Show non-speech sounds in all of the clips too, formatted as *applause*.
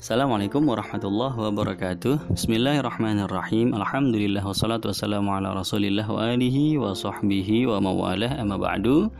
Assalamualaikum warahmatullahi wabarakatuh. Bismillahirrahmanirrahim. Alhamdulillah wassalatu wassalamu ala rasulillah wa alihi wa sahbihi wa mawalah. Amma ba'du.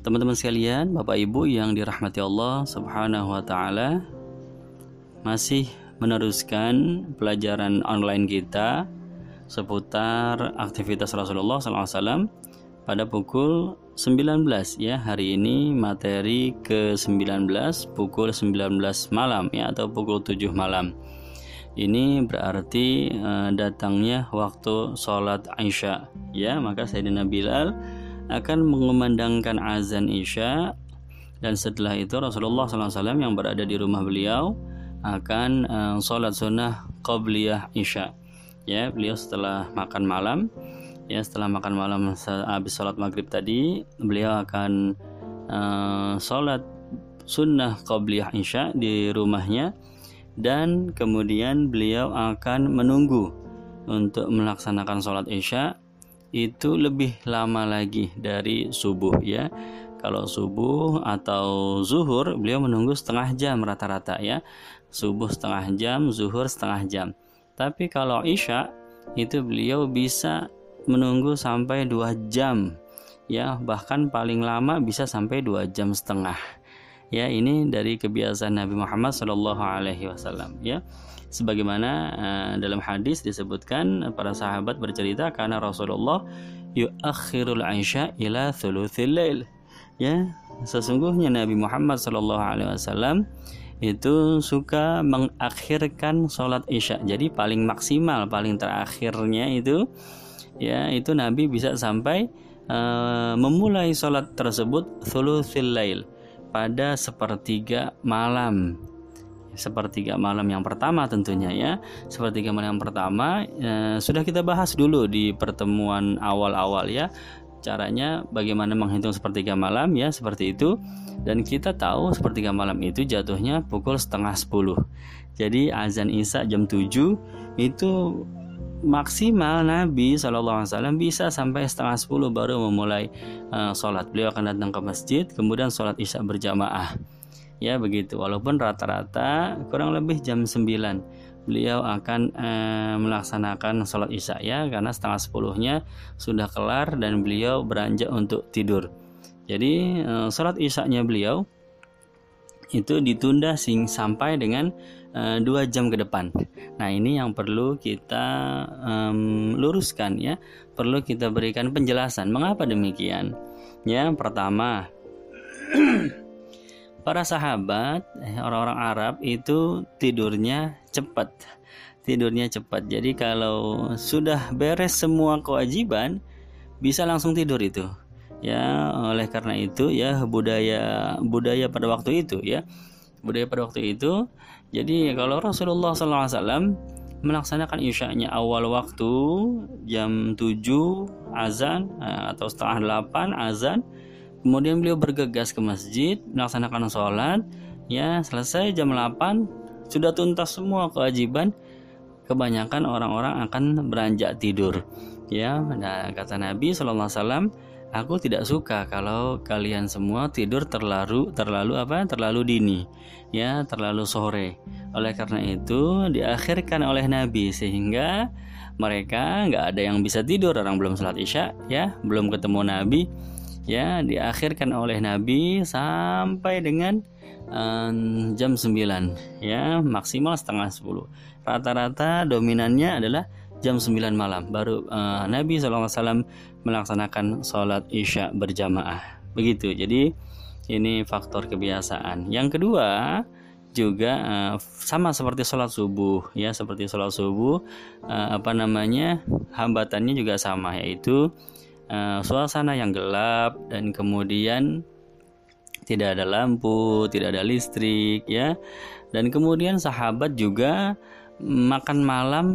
Teman-teman sekalian, Bapak Ibu yang dirahmati Allah subhanahu wa ta'ala Masih meneruskan pelajaran online kita Seputar aktivitas Rasulullah SAW pada pukul 19 ya. Hari ini materi ke-19 pukul 19 malam ya atau pukul 7 malam. Ini berarti uh, datangnya waktu sholat Isya ya. Maka Sayyidina Bilal akan mengumandangkan azan Isya dan setelah itu Rasulullah SAW yang berada di rumah beliau akan uh, sholat sunnah qabliyah Isya ya. Beliau setelah makan malam ya setelah makan malam habis sholat maghrib tadi beliau akan uh, sholat sunnah qabliyah isya di rumahnya dan kemudian beliau akan menunggu untuk melaksanakan sholat isya. Itu lebih lama lagi dari subuh ya. Kalau subuh atau zuhur beliau menunggu setengah jam rata-rata ya. Subuh setengah jam zuhur setengah jam. Tapi kalau isya itu beliau bisa menunggu sampai dua jam. Ya bahkan paling lama bisa sampai dua jam setengah. Ya ini dari kebiasaan Nabi Muhammad Shallallahu Alaihi Wasallam. Ya sebagaimana uh, dalam hadis disebutkan para sahabat bercerita karena Rasulullah yuakhirul aisha ila thuluthil lail. Ya sesungguhnya Nabi Muhammad Shallallahu Alaihi Wasallam itu suka mengakhirkan sholat isya. Jadi paling maksimal paling terakhirnya itu ya itu Nabi bisa sampai uh, memulai sholat tersebut thuluthil lail pada sepertiga malam. Sepertiga malam yang pertama tentunya ya. Sepertiga malam yang pertama uh, sudah kita bahas dulu di pertemuan awal-awal ya caranya bagaimana menghitung sepertiga malam ya seperti itu. Dan kita tahu sepertiga malam itu jatuhnya pukul setengah sepuluh. Jadi azan isya jam 7 itu maksimal Nabi Wasallam bisa sampai setengah sepuluh baru memulai uh, sholat. Beliau akan datang ke masjid, kemudian sholat isya berjamaah. Ya begitu. Walaupun rata-rata kurang lebih jam 9 beliau akan uh, melaksanakan sholat isya ya karena setengah sepuluhnya sudah kelar dan beliau beranjak untuk tidur. Jadi uh, sholat isya-nya beliau itu ditunda sing sampai dengan uh, dua jam ke depan. Nah ini yang perlu kita um, luruskan ya, perlu kita berikan penjelasan mengapa demikian. Ya pertama *clears throat* para sahabat eh, orang-orang Arab itu tidurnya cepat, tidurnya cepat. Jadi kalau sudah beres semua kewajiban bisa langsung tidur itu ya oleh karena itu ya budaya budaya pada waktu itu ya budaya pada waktu itu jadi kalau Rasulullah SAW melaksanakan isya-nya awal waktu jam 7 azan eh, atau setengah 8 azan kemudian beliau bergegas ke masjid melaksanakan sholat ya selesai jam 8 sudah tuntas semua kewajiban kebanyakan orang-orang akan beranjak tidur. Ya nah kata Nabi SAW Aku tidak suka kalau kalian semua tidur terlalu terlalu apa? Terlalu dini, ya, terlalu sore. Oleh karena itu diakhirkan oleh Nabi sehingga mereka nggak ada yang bisa tidur. Orang belum sholat isya, ya, belum ketemu Nabi, ya, diakhirkan oleh Nabi sampai dengan um, jam 9 ya maksimal setengah 10 rata-rata dominannya adalah jam 9 malam. Baru uh, Nabi SAW melaksanakan sholat isya berjamaah. Begitu. Jadi ini faktor kebiasaan. Yang kedua juga uh, sama seperti sholat subuh ya. Seperti sholat subuh uh, apa namanya hambatannya juga sama yaitu uh, suasana yang gelap dan kemudian tidak ada lampu, tidak ada listrik ya. Dan kemudian sahabat juga makan malam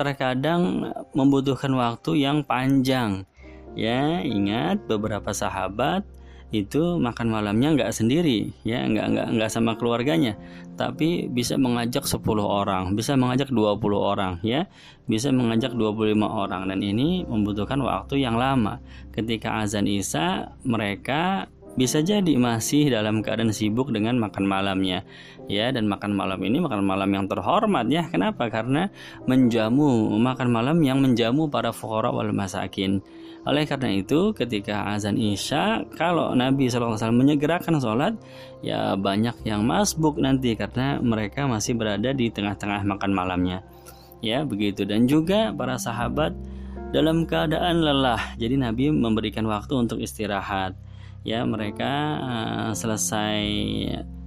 terkadang membutuhkan waktu yang panjang. Ya, ingat beberapa sahabat itu makan malamnya nggak sendiri ya nggak nggak nggak sama keluarganya tapi bisa mengajak 10 orang bisa mengajak 20 orang ya bisa mengajak 25 orang dan ini membutuhkan waktu yang lama ketika azan isya mereka bisa jadi masih dalam keadaan sibuk dengan makan malamnya. Ya dan makan malam ini makan malam yang terhormat ya. Kenapa? Karena menjamu makan malam yang menjamu para fuqara wal masakin. Oleh karena itu ketika azan isya kalau Nabi SAW menyegerakan sholat ya banyak yang masbuk nanti karena mereka masih berada di tengah-tengah makan malamnya. Ya begitu. Dan juga para sahabat dalam keadaan lelah. Jadi Nabi memberikan waktu untuk istirahat ya mereka uh, selesai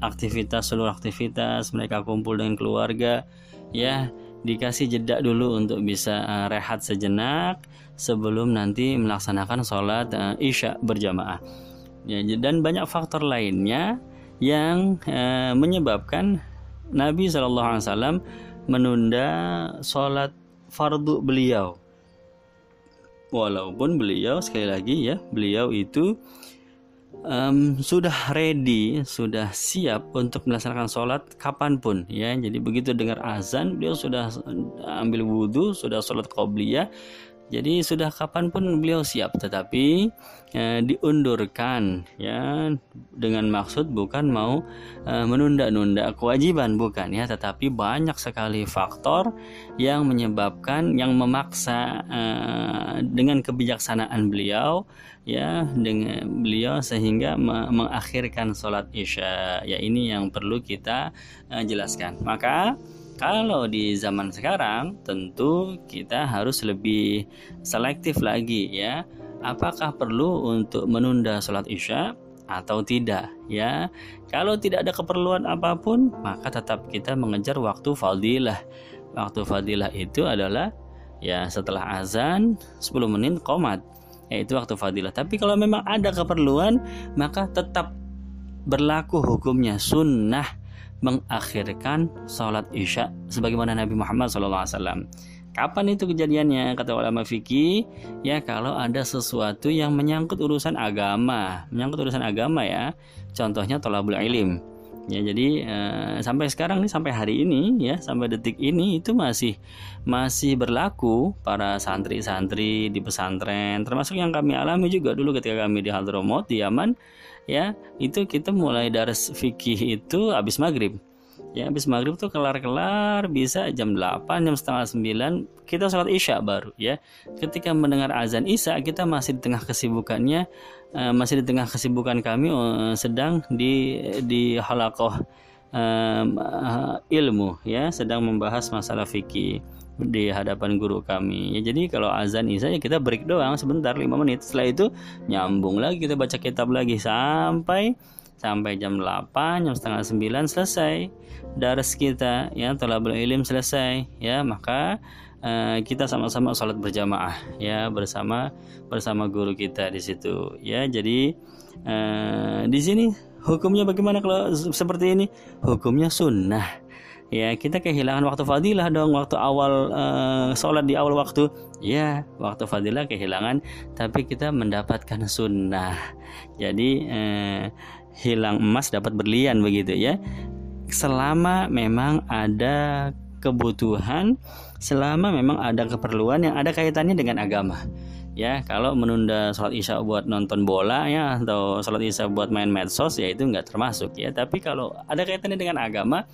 aktivitas seluruh aktivitas mereka kumpul dengan keluarga. Ya dikasih jeda dulu untuk bisa uh, rehat sejenak sebelum nanti melaksanakan sholat uh, isya berjamaah. Ya, dan banyak faktor lainnya yang menyebabkan Nabi saw menunda sholat fardu beliau. Walaupun beliau sekali lagi ya beliau itu um, sudah ready, sudah siap untuk melaksanakan sholat kapan pun ya. Jadi begitu dengar azan, beliau sudah ambil wudhu, sudah sholat qobliyah. Jadi sudah kapan pun beliau siap, tetapi eh, diundurkan ya. Dengan maksud bukan mau eh, menunda-nunda kewajiban bukan ya, tetapi banyak sekali faktor yang menyebabkan yang memaksa eh, dengan kebijaksanaan beliau ya dengan beliau sehingga mengakhirkan sholat isya. Ya ini yang perlu kita uh, jelaskan. Maka kalau di zaman sekarang tentu kita harus lebih selektif lagi ya. Apakah perlu untuk menunda sholat isya atau tidak ya? Kalau tidak ada keperluan apa pun maka tetap kita mengejar waktu fadilah. Waktu fadilah itu adalah ya setelah azan 10 menit komat yaitu waktu fadilah. Tapi kalau memang ada keperluan, maka tetap berlaku hukumnya sunnah mengakhirkan sholat isya sebagaimana Nabi Muhammad SAW. Kapan itu kejadiannya? Kata ulama fikih, ya kalau ada sesuatu yang menyangkut urusan agama, menyangkut urusan agama ya. Contohnya tolabul ilim ya jadi uh, sampai sekarang nih sampai hari ini ya sampai detik ini itu masih masih berlaku para santri-santri di pesantren. Termasuk yang kami alami juga dulu ketika kami di Hadramut di Yaman ya itu kita mulai dari fikih itu habis maghrib ya habis maghrib tuh kelar-kelar bisa jam 8 jam setengah 9 kita sholat isya baru ya. Ketika mendengar azan isya kita masih di tengah kesibukannya uh, masih di tengah kesibukan kami uh, sedang di di halakoh uh, ilmu ya sedang membahas masalah fikih di hadapan guru kami. Ya jadi kalau azan isya ya kita break doang sebentar 5 menit. Setelah itu nyambung lagi kita baca kitab lagi sampai sampai jam 8 jam setengah 9 selesai. Daras kita ya telah berilim selesai ya. Maka uh, kita sama-sama sholat berjamaah ya bersama bersama guru kita di situ ya. Jadi uh, di sini hukumnya bagaimana kalau seperti ini? Hukumnya sunnah ya. Kita kehilangan waktu fadilah dong waktu awal uh, sholat di awal waktu. Ya waktu fadilah kehilangan tapi kita mendapatkan sunnah. Jadi uh, hilang emas dapat berlian begitu ya. Selama memang ada kebutuhan, selama memang ada keperluan yang ada kaitannya dengan agama. Ya, kalau menunda sholat isya buat nonton bola ya atau sholat isya buat main medsos ya itu nggak termasuk ya. Tapi kalau ada kaitannya dengan agama,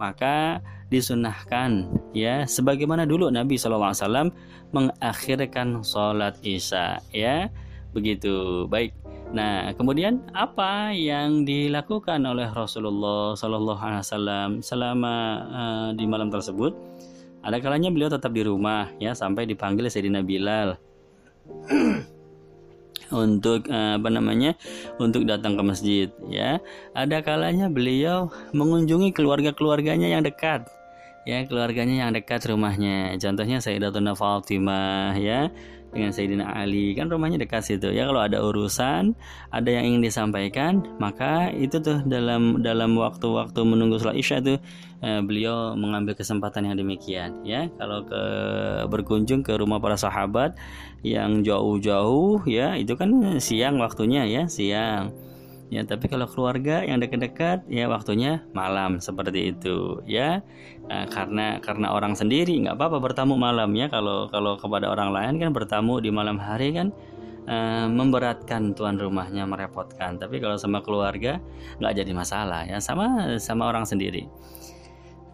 maka disunahkan ya sebagaimana dulu Nabi SAW mengakhirkan sholat isya ya begitu baik Nah, kemudian apa yang dilakukan oleh Rasulullah Shallallahu Alaihi Wasallam selama uh, di malam tersebut? Ada kalanya beliau tetap di rumah ya sampai dipanggil Sayyidina Bilal *clears throat* untuk uh, apa namanya untuk datang ke masjid ya. Ada kalanya beliau mengunjungi keluarga-keluarganya yang dekat ya keluarganya yang dekat rumahnya. Contohnya Sayyidatuna Fatimah ya dengan Sayyidina Ali. Kan rumahnya dekat situ. Ya kalau ada urusan ada yang ingin disampaikan maka itu tuh dalam dalam waktu-waktu menunggu sholat isya tuh eh, beliau mengambil kesempatan yang demikian. Ya kalau ke berkunjung ke rumah para sahabat yang jauh-jauh ya itu kan siang waktunya ya siang ya tapi kalau keluarga yang dekat-dekat ya waktunya malam seperti itu ya. Nah, karena karena orang sendiri nggak apa-apa bertamu malam ya. Kalau kalau kepada orang lain kan bertamu di malam hari kan uh, memberatkan tuan rumahnya merepotkan. Tapi kalau sama keluarga nggak jadi masalah ya. Sama sama orang sendiri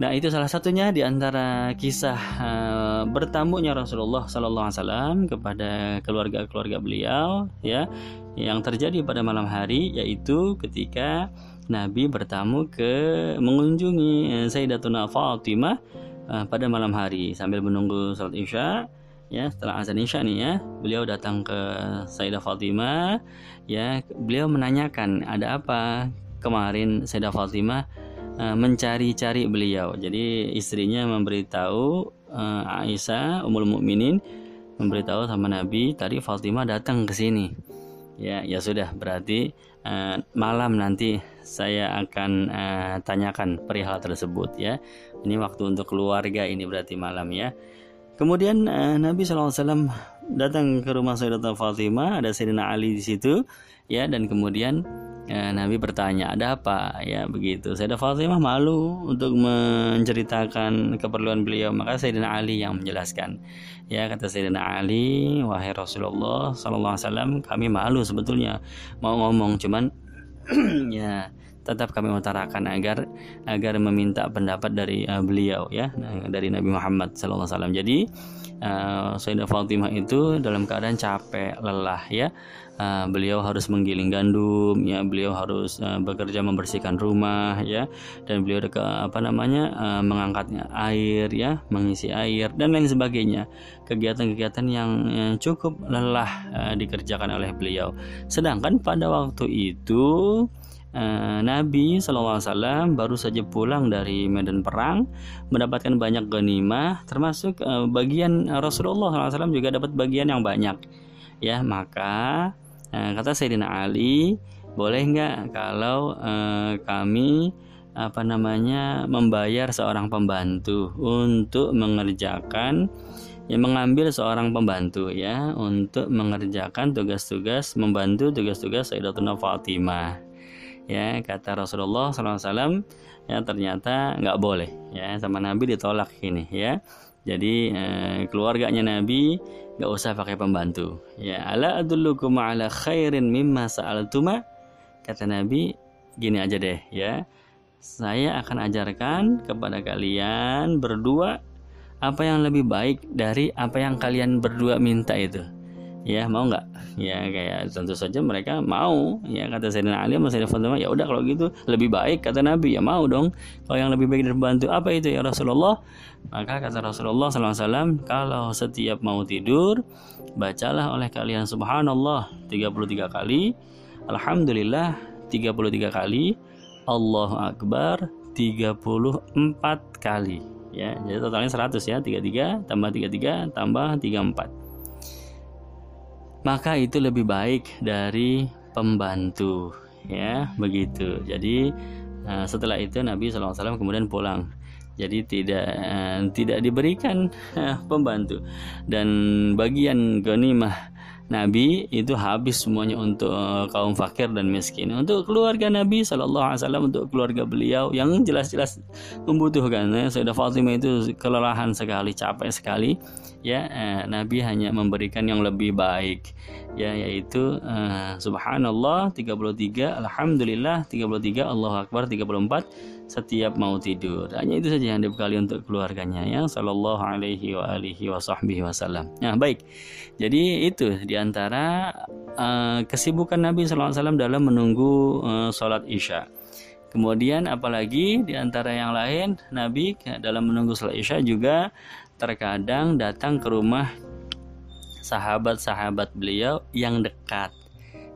Nah itu salah satunya di antara kisah uh, bertamunya Rasulullah Sallallahu Alaihi Wasallam kepada keluarga-keluarga beliau ya yang terjadi pada malam hari yaitu ketika Nabi bertamu ke mengunjungi uh, Sayyidatuna Fatimah uh, pada malam hari sambil menunggu salat isya ya setelah azan isya nih ya. Beliau datang ke Sayyidah Fatimah ya. Beliau menanyakan ada apa? Kemarin Sayyidah Fatimah Eh, mencari-cari beliau. Jadi istrinya memberitahu uh, Aisyah Ummul Mukminin memberitahu sama Nabi tadi Fatimah datang ke sini. Ya, ya sudah berarti uh, malam nanti saya akan uh, tanyakan perihal tersebut ya. Ini waktu untuk keluarga ini berarti malam ya. Kemudian uh, Nabi SAW datang ke rumah Sayyidatuna Fatimah, ada Sayyidina Ali di situ ya dan kemudian ya, Nabi bertanya ada apa? Ya begitu. Sayyidah Fatimah malu untuk menceritakan keperluan beliau. Maka Sayyidina Ali yang menjelaskan. Ya kata Sayyidina Ali wahai Rasulullah Sallallahu Alaihi Wasallam kami malu sebetulnya mau ngomong. Cuman *clears throat* ya tetap kami utarakan agar agar meminta pendapat dari uh, beliau ya dari Nabi Muhammad SAW. Jadi uh, Sayyidah Fatimah itu dalam keadaan capek, lelah ya uh, beliau harus menggiling gandum ya. Beliau harus uh, bekerja membersihkan rumah ya. Dan beliau ke apa namanya uh, mengangkatnya air ya. Mengisi air dan lain sebagainya. Kegiatan-kegiatan yang cukup lelah dikerjakan oleh beliau. Sedangkan pada waktu itu Nabi SAW baru saja pulang dari medan perang mendapatkan banyak ganimah termasuk bagian Rasulullah SAW juga dapat bagian yang banyak. Ya maka Nah, kata Sayyidina Ali, boleh nggak kalau eh, kami apa namanya membayar seorang pembantu untuk mengerjakan ya mengambil seorang pembantu ya untuk mengerjakan tugas-tugas membantu tugas-tugas Sayyidatuna Fatimah. Ya kata Rasulullah SAW ya ternyata nggak boleh ya sama Nabi ditolak ini ya jadi eh, keluarganya Nabi gak usah pakai pembantu. Ya, ala adullukum ala khairin mimma sa'altuma. Kata Nabi, gini aja deh ya. Saya akan ajarkan kepada kalian berdua apa yang lebih baik dari apa yang kalian berdua minta itu ya mau nggak? Ya kayak tentu saja mereka mau. Ya kata Sayyidina Ali sama Sayyidina Fatimah ya udah kalau gitu lebih baik kata Nabi. Ya mau dong. Kalau yang lebih baik dari bantu apa itu ya Rasulullah? Maka kata Rasulullah SAW kalau setiap mau tidur bacalah oleh kalian subhanallah 33 kali alhamdulillah 33 kali Allahu Akbar 34 kali. Ya jadi totalnya 100 ya 33 tambah 33 tambah 34 maka itu lebih baik dari pembantu ya begitu. Jadi uh, setelah itu Nabi SAW kemudian pulang. Jadi tidak uh, tidak diberikan uh, pembantu. Dan bagian ghanimah Nabi itu habis semuanya untuk uh, kaum fakir dan miskin. Untuk keluarga Nabi Shallallahu Alaihi Wasallam untuk keluarga beliau yang jelas-jelas membutuhkan. Ya, Sayyidah Fatimah itu kelelahan sekali, capek sekali. Ya, eh, Nabi hanya memberikan yang lebih baik, ya yaitu eh, Subhanallah 33, Alhamdulillah 33, Allahu Akbar 34 setiap mau tidur. Hanya itu saja yang dibekali untuk keluarganya ya sallallahu alaihi wa alihi wasallam. Nah, baik. Jadi itu di antara uh, kesibukan Nabi sallallahu alaihi wasallam dalam menunggu uh, sholat Isya. Kemudian apalagi di antara yang lain Nabi dalam menunggu sholat Isya juga terkadang datang ke rumah sahabat-sahabat beliau yang dekat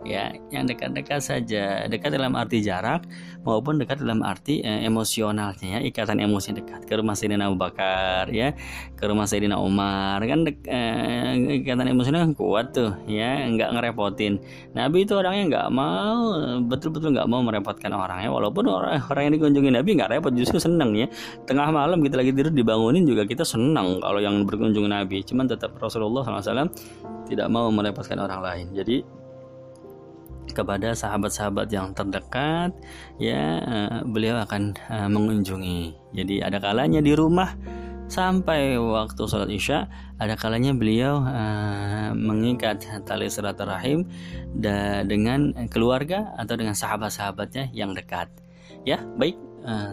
ya yang dekat-dekat saja. Dekat dalam arti jarak maupun dekat dalam arti eh, emosionalnya ya ikatan emosi dekat. Ke rumah Sayyidina Abu Bakar ya. Ke rumah Sayyidina Umar. Kan dek, eh, ikatan emosional kan kuat tuh ya. Nggak ngerepotin. Nabi itu orangnya nggak mau betul-betul nggak mau merepotkan orangnya walaupun orang orang yang dikunjungi Nabi nggak repot justru seneng ya. Tengah malam kita lagi tidur dibangunin juga kita senang kalau yang berkunjung Nabi. Cuman tetap Rasulullah SAW tidak mau merepotkan orang lain. Jadi kepada sahabat-sahabat yang terdekat ya uh, beliau akan uh, mengunjungi. Jadi ada kalanya di rumah sampai waktu sholat isya ada kalanya beliau uh, mengikat tali silaturahim dengan keluarga atau dengan sahabat-sahabatnya yang dekat. Ya baik. Eh,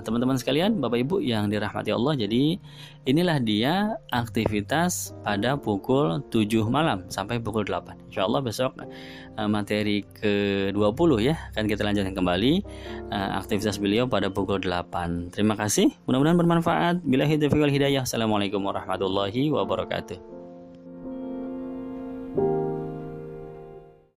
teman-teman sekalian, Bapak Ibu yang dirahmati Allah, jadi inilah dia aktivitas pada pukul 7 malam sampai pukul 8. Insya Allah besok uh, materi ke-20 ya, akan kita lanjutkan kembali uh, aktivitas beliau pada pukul 8. Terima kasih, mudah-mudahan bermanfaat. Bila hidayah Assalamualaikum warahmatullahi wabarakatuh.